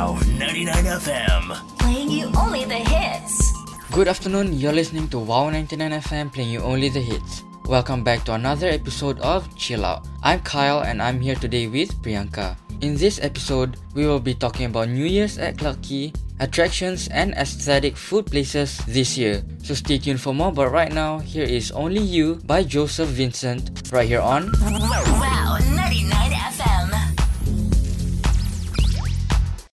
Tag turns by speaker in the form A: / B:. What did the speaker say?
A: Wow 99 FM.
B: Playing you only the hits.
C: Good afternoon, you're listening to Wow 99 FM playing you only the hits. Welcome back to another episode of Chill Out. I'm Kyle and I'm here today with Priyanka. In this episode, we will be talking about New Year's at Clarke Quay, attractions and aesthetic food places this year. So stay tuned for more, but right now, here is Only You by Joseph Vincent right here on
B: Wow